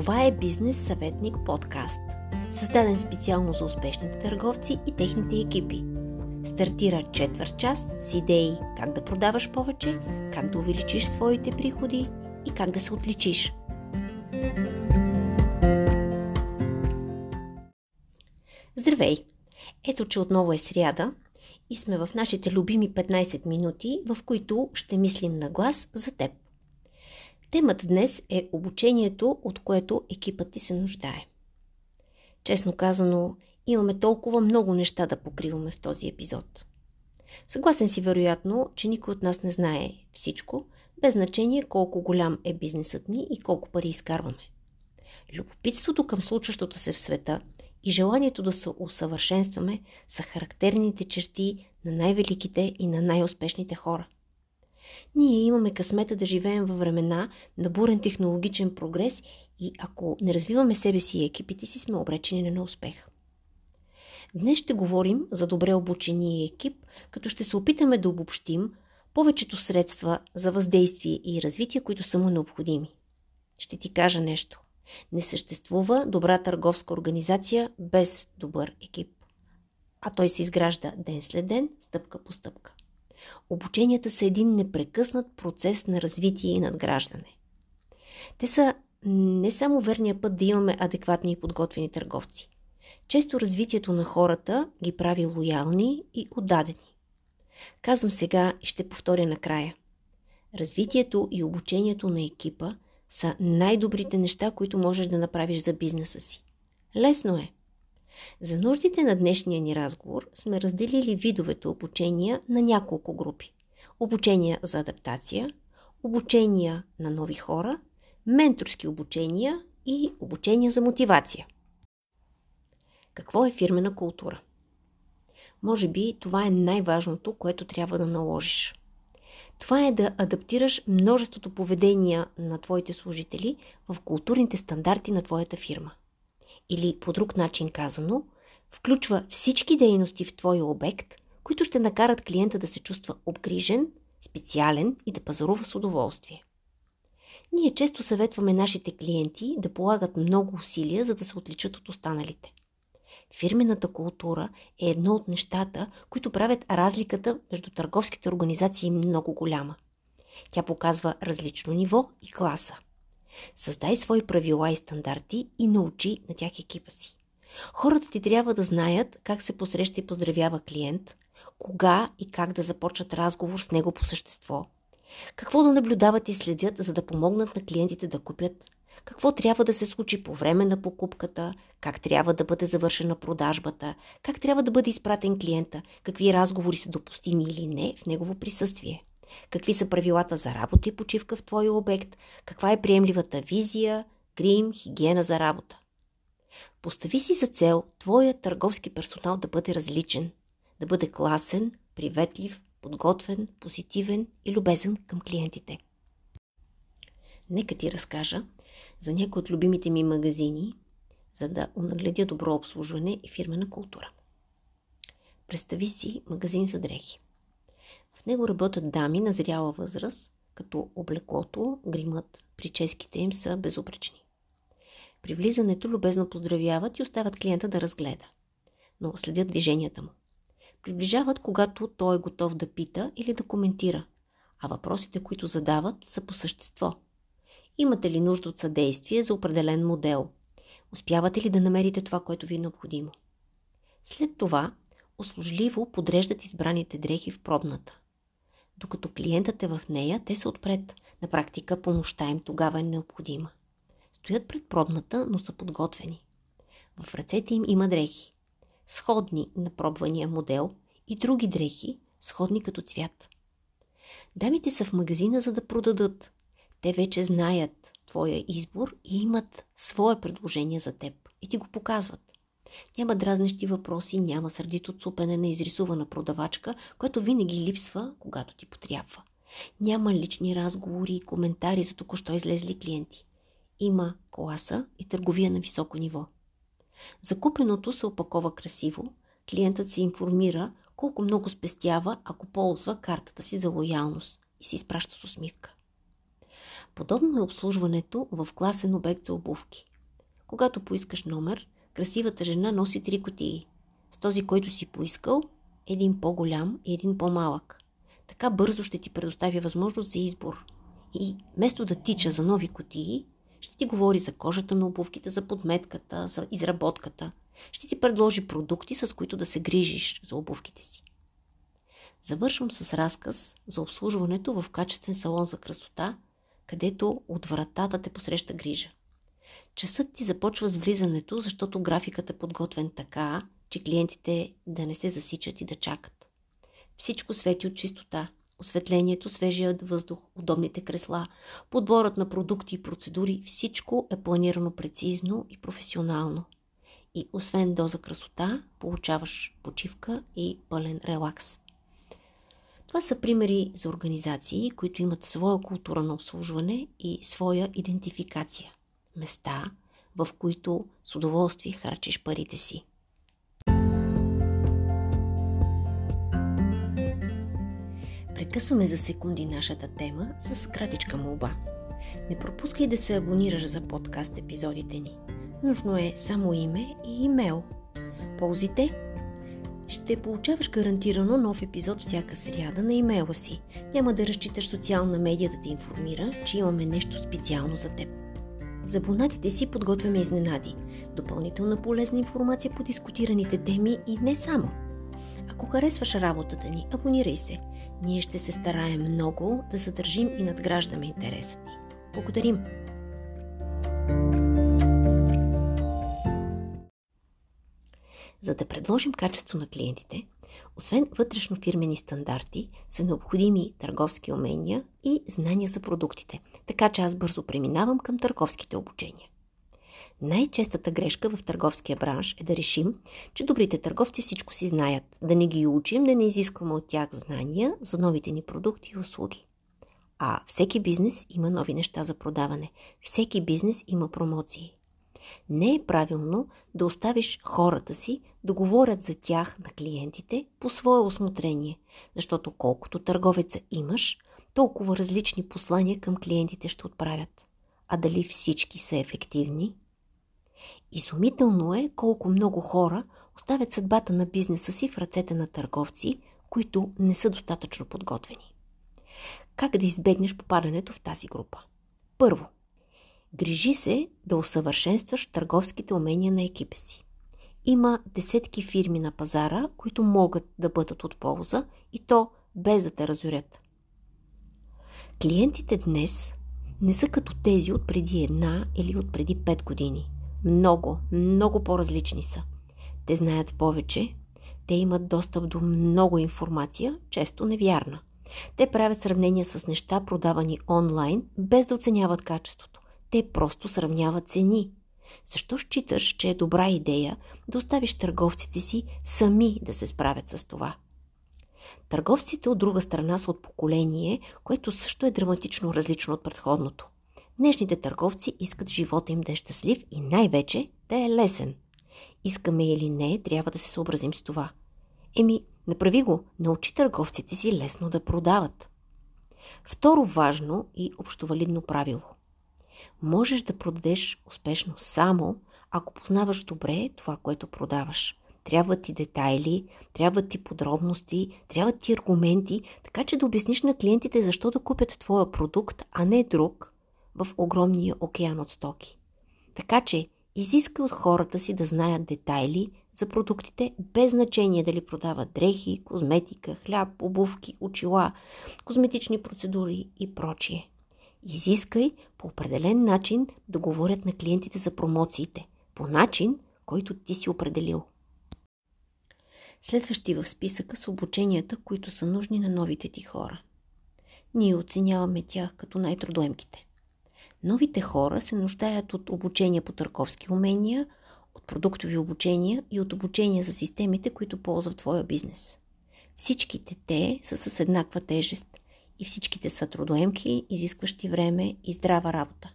Това е Бизнес съветник подкаст, създаден специално за успешните търговци и техните екипи. Стартира четвърт час с идеи как да продаваш повече, как да увеличиш своите приходи и как да се отличиш. Здравей! Ето, че отново е сряда и сме в нашите любими 15 минути, в които ще мислим на глас за теб. Темата днес е обучението, от което екипът ти се нуждае. Честно казано, имаме толкова много неща да покриваме в този епизод. Съгласен си вероятно, че никой от нас не знае всичко, без значение колко голям е бизнесът ни и колко пари изкарваме. Любопитството към случващото се в света и желанието да се усъвършенстваме са характерните черти на най-великите и на най-успешните хора – ние имаме късмета да живеем във времена на бурен технологичен прогрес и ако не развиваме себе си и екипите си, сме обречени на успех. Днес ще говорим за добре обучения екип, като ще се опитаме да обобщим повечето средства за въздействие и развитие, които са му необходими. Ще ти кажа нещо. Не съществува добра търговска организация без добър екип. А той се изгражда ден след ден, стъпка по стъпка. Обученията са един непрекъснат процес на развитие и надграждане. Те са не само верния път да имаме адекватни и подготвени търговци. Често развитието на хората ги прави лоялни и отдадени. Казвам сега и ще повторя накрая. Развитието и обучението на екипа са най-добрите неща, които можеш да направиш за бизнеса си. Лесно е. За нуждите на днешния ни разговор сме разделили видовете обучения на няколко групи. Обучения за адаптация, обучения на нови хора, менторски обучения и обучения за мотивация. Какво е фирмена култура? Може би това е най-важното, което трябва да наложиш. Това е да адаптираш множеството поведения на твоите служители в културните стандарти на твоята фирма или по друг начин казано, включва всички дейности в твоя обект, които ще накарат клиента да се чувства обгрижен, специален и да пазарува с удоволствие. Ние често съветваме нашите клиенти да полагат много усилия, за да се отличат от останалите. Фирмената култура е едно от нещата, които правят разликата между търговските организации много голяма. Тя показва различно ниво и класа – Създай свои правила и стандарти и научи на тях екипа си. Хората ти трябва да знаят как се посреща и поздравява клиент, кога и как да започнат разговор с него по същество, какво да наблюдават и следят, за да помогнат на клиентите да купят, какво трябва да се случи по време на покупката, как трябва да бъде завършена продажбата, как трябва да бъде изпратен клиента, какви разговори са допустими или не в негово присъствие какви са правилата за работа и почивка в твоя обект, каква е приемливата визия, грим, хигиена за работа. Постави си за цел твоя търговски персонал да бъде различен, да бъде класен, приветлив, подготвен, позитивен и любезен към клиентите. Нека ти разкажа за някои от любимите ми магазини, за да унагледя добро обслужване и фирмена култура. Представи си магазин за дрехи. В него работят дами на зряла възраст, като облеклото, гримът, прическите им са безупречни. При влизането любезно поздравяват и оставят клиента да разгледа, но следят движенията му. Приближават, когато той е готов да пита или да коментира, а въпросите, които задават, са по същество. Имате ли нужда от съдействие за определен модел? Успявате ли да намерите това, което ви е необходимо? След това услужливо подреждат избраните дрехи в пробната. Докато клиентът е в нея, те са отпред. На практика помощта им тогава е необходима. Стоят пред пробната, но са подготвени. В ръцете им има дрехи. Сходни на пробвания модел и други дрехи, сходни като цвят. Дамите са в магазина, за да продадат. Те вече знаят твоя избор и имат свое предложение за теб и ти го показват. Няма дразнещи въпроси, няма сърдито цупене на изрисувана продавачка, което винаги липсва, когато ти потрябва. Няма лични разговори и коментари за току-що излезли клиенти. Има класа и търговия на високо ниво. Закупеното се опакова красиво, клиентът се информира колко много спестява, ако ползва картата си за лоялност и си изпраща с усмивка. Подобно е обслужването в класен обект за обувки – Когато поискаш номер, красивата жена носи три котии. С този, който си поискал, един по-голям и един по-малък. Така бързо ще ти предоставя възможност за избор. И вместо да тича за нови котии, ще ти говори за кожата на обувките, за подметката, за изработката. Ще ти предложи продукти, с които да се грижиш за обувките си. Завършвам с разказ за обслужването в качествен салон за красота, където от вратата те посреща грижа. Часът ти започва с влизането, защото графикът е подготвен така, че клиентите да не се засичат и да чакат. Всичко свети от чистота. Осветлението, свежият въздух, удобните кресла, подборът на продукти и процедури, всичко е планирано прецизно и професионално. И освен доза красота, получаваш почивка и пълен релакс. Това са примери за организации, които имат своя култура на обслужване и своя идентификация. Места, в които с удоволствие харчиш парите си. Прекъсваме за секунди нашата тема с кратичка молба. Не пропускай да се абонираш за подкаст епизодите ни. Нужно е само име и имейл. Ползите? Ще получаваш гарантирано нов епизод всяка сряда на имейла си. Няма да разчиташ социална медия да те информира, че имаме нещо специално за теб. За си подготвяме изненади, допълнителна полезна информация по дискутираните теми и не само. Ако харесваш работата ни, абонирай се – ние ще се стараем много да задържим и надграждаме интереса ти. Благодарим! За да предложим качество на клиентите, освен вътрешно фирмени стандарти, са необходими търговски умения и знания за продуктите, така че аз бързо преминавам към търговските обучения. Най-честата грешка в търговския бранш е да решим, че добрите търговци всичко си знаят, да не ги учим, да не изискваме от тях знания за новите ни продукти и услуги. А всеки бизнес има нови неща за продаване. Всеки бизнес има промоции. Не е правилно да оставиш хората си да говорят за тях на клиентите по свое осмотрение, защото колкото търговеца имаш, толкова различни послания към клиентите ще отправят. А дали всички са ефективни – Изумително е колко много хора оставят съдбата на бизнеса си в ръцете на търговци, които не са достатъчно подготвени. Как да избегнеш попадането в тази група? Първо, грижи се да усъвършенстваш търговските умения на екипа си. Има десетки фирми на пазара, които могат да бъдат от полза и то без да те разорят. Клиентите днес не са като тези от преди една или от преди пет години – много, много по-различни са. Те знаят повече, те имат достъп до много информация, често невярна. Те правят сравнения с неща, продавани онлайн, без да оценяват качеството. Те просто сравняват цени. Защо считаш, че е добра идея да оставиш търговците си сами да се справят с това? Търговците от друга страна са от поколение, което също е драматично различно от предходното. Днешните търговци искат живота им да е щастлив и най-вече да е лесен. Искаме или не, трябва да се съобразим с това. Еми, направи го, научи търговците си лесно да продават. Второ важно и общовалидно правило. Можеш да продадеш успешно само, ако познаваш добре това, което продаваш. Трябват ти детайли, трябват ти подробности, трябват ти аргументи, така че да обясниш на клиентите защо да купят твоя продукт, а не друг, в огромния океан от стоки. Така че изиска от хората си да знаят детайли за продуктите, без значение дали продават дрехи, козметика, хляб, обувки, очила, козметични процедури и прочие. Изискай по определен начин да говорят на клиентите за промоциите, по начин, който ти си определил. Следващи в списъка са обученията, които са нужни на новите ти хора. Ние оценяваме тях като най-трудоемките. Новите хора се нуждаят от обучение по търговски умения, от продуктови обучения и от обучение за системите, които ползват твоя бизнес. Всичките те са с еднаква тежест и всичките са трудоемки, изискващи време и здрава работа.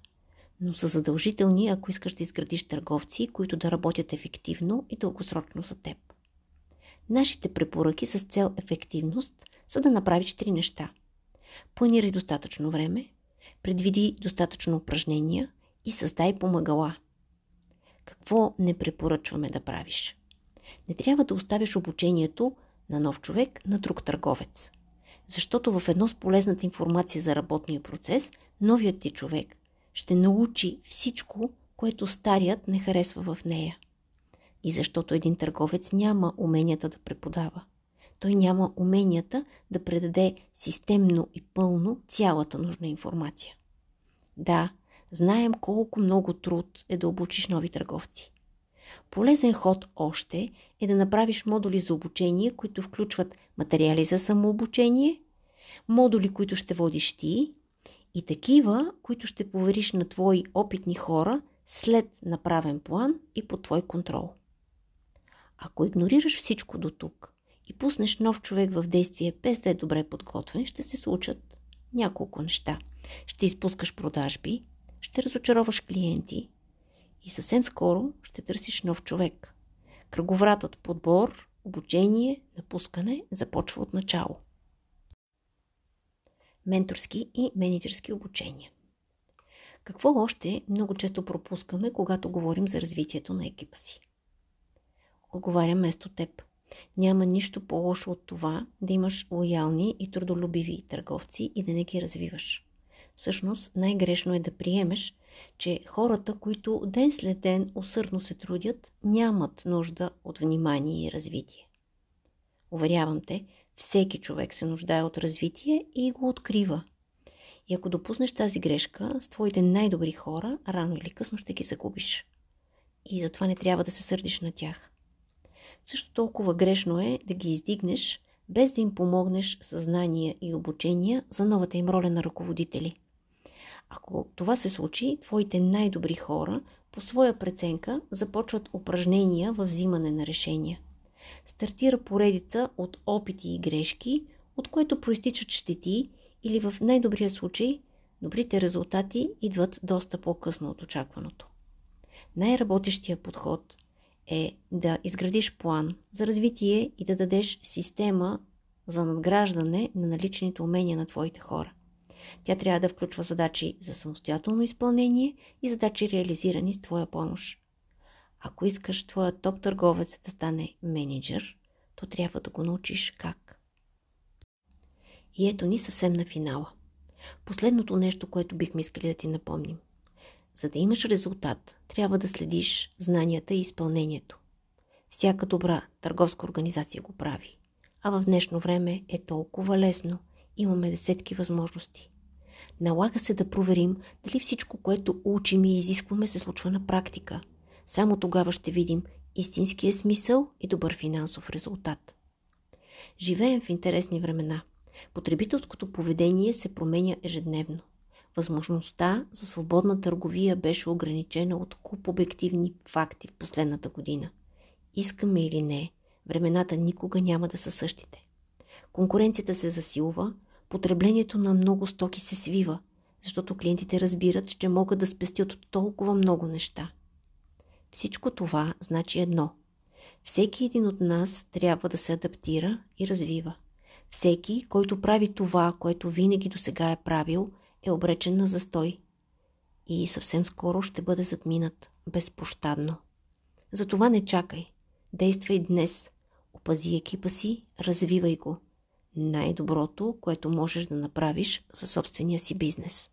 Но са задължителни, ако искаш да изградиш търговци, които да работят ефективно и дългосрочно за теб. Нашите препоръки с цел ефективност са да направиш три неща. Планирай достатъчно време, предвиди достатъчно упражнения и създай помагала. Какво не препоръчваме да правиш? Не трябва да оставяш обучението на нов човек на друг търговец. Защото в едно с полезната информация за работния процес, новият ти човек ще научи всичко, което старият не харесва в нея. И защото един търговец няма уменията да преподава. Той няма уменията да предаде системно и пълно цялата нужна информация. Да, знаем колко много труд е да обучиш нови търговци. Полезен ход още е да направиш модули за обучение, които включват материали за самообучение, модули, които ще водиш ти и такива, които ще повериш на твои опитни хора след направен план и под твой контрол. Ако игнорираш всичко до тук и пуснеш нов човек в действие без да е добре подготвен, ще се случат няколко неща. Ще изпускаш продажби, ще разочароваш клиенти и съвсем скоро ще търсиш нов човек. Кръговратът подбор, обучение, напускане започва от начало. Менторски и менеджерски обучения. Какво още много често пропускаме, когато говорим за развитието на екипа си? Отговарям вместо теб. Няма нищо по-лошо от това да имаш лоялни и трудолюбиви търговци и да не ги развиваш. Всъщност най-грешно е да приемеш, че хората, които ден след ден усърдно се трудят, нямат нужда от внимание и развитие. Уверявам те, всеки човек се нуждае от развитие и го открива. И ако допуснеш тази грешка с твоите най-добри хора, рано или късно ще ги загубиш. И затова не трябва да се сърдиш на тях. Също толкова грешно е да ги издигнеш, без да им помогнеш съзнание и обучение за новата им роля на ръководители. Ако това се случи, твоите най-добри хора по своя преценка започват упражнения в взимане на решения. Стартира поредица от опити и грешки, от което проистичат щети или в най-добрия случай добрите резултати идват доста по-късно от очакваното. Най-работещия подход е да изградиш план за развитие и да дадеш система за надграждане на наличните умения на твоите хора. Тя трябва да включва задачи за самостоятелно изпълнение и задачи реализирани с твоя помощ. Ако искаш твоя топ търговец да стане менеджер, то трябва да го научиш как. И ето ни съвсем на финала. Последното нещо, което бихме искали да ти напомним. За да имаш резултат, трябва да следиш знанията и изпълнението. Всяка добра търговска организация го прави. А в днешно време е толкова лесно. Имаме десетки възможности. Налага се да проверим дали всичко, което учим и изискваме, се случва на практика. Само тогава ще видим истинския смисъл и добър финансов резултат. Живеем в интересни времена. Потребителското поведение се променя ежедневно. Възможността за свободна търговия беше ограничена от куп обективни факти в последната година. Искаме или не, времената никога няма да са същите. Конкуренцията се засилва, потреблението на много стоки се свива, защото клиентите разбират, че могат да спестят от толкова много неща. Всичко това значи едно. Всеки един от нас трябва да се адаптира и развива. Всеки, който прави това, което винаги до сега е правил – е обречен на застой и съвсем скоро ще бъде задминат безпощадно. Затова не чакай. Действай днес. Опази екипа си, развивай го. Най-доброто, което можеш да направиш за собствения си бизнес.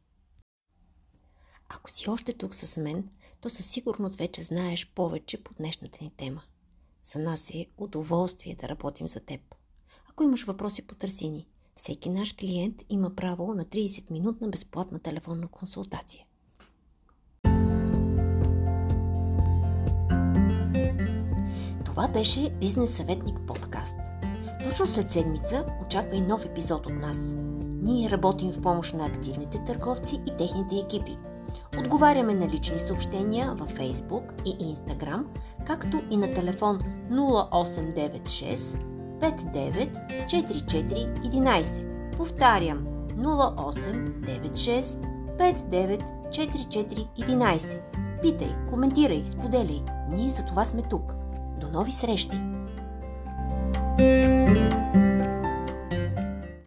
Ако си още тук с мен, то със сигурност вече знаеш повече по днешната ни тема. За нас е удоволствие да работим за теб. Ако имаш въпроси, потърси ни. Всеки наш клиент има право на 30-минутна безплатна телефонна консултация. Това беше Бизнес съветник подкаст. Точно след седмица очаква и нов епизод от нас. Ние работим в помощ на активните търговци и техните екипи. Отговаряме на лични съобщения във Facebook и Instagram, както и на телефон 0896 594411. Повтарям 0896 594411. Питай, коментирай, споделяй. Ние за това сме тук. До нови срещи! Música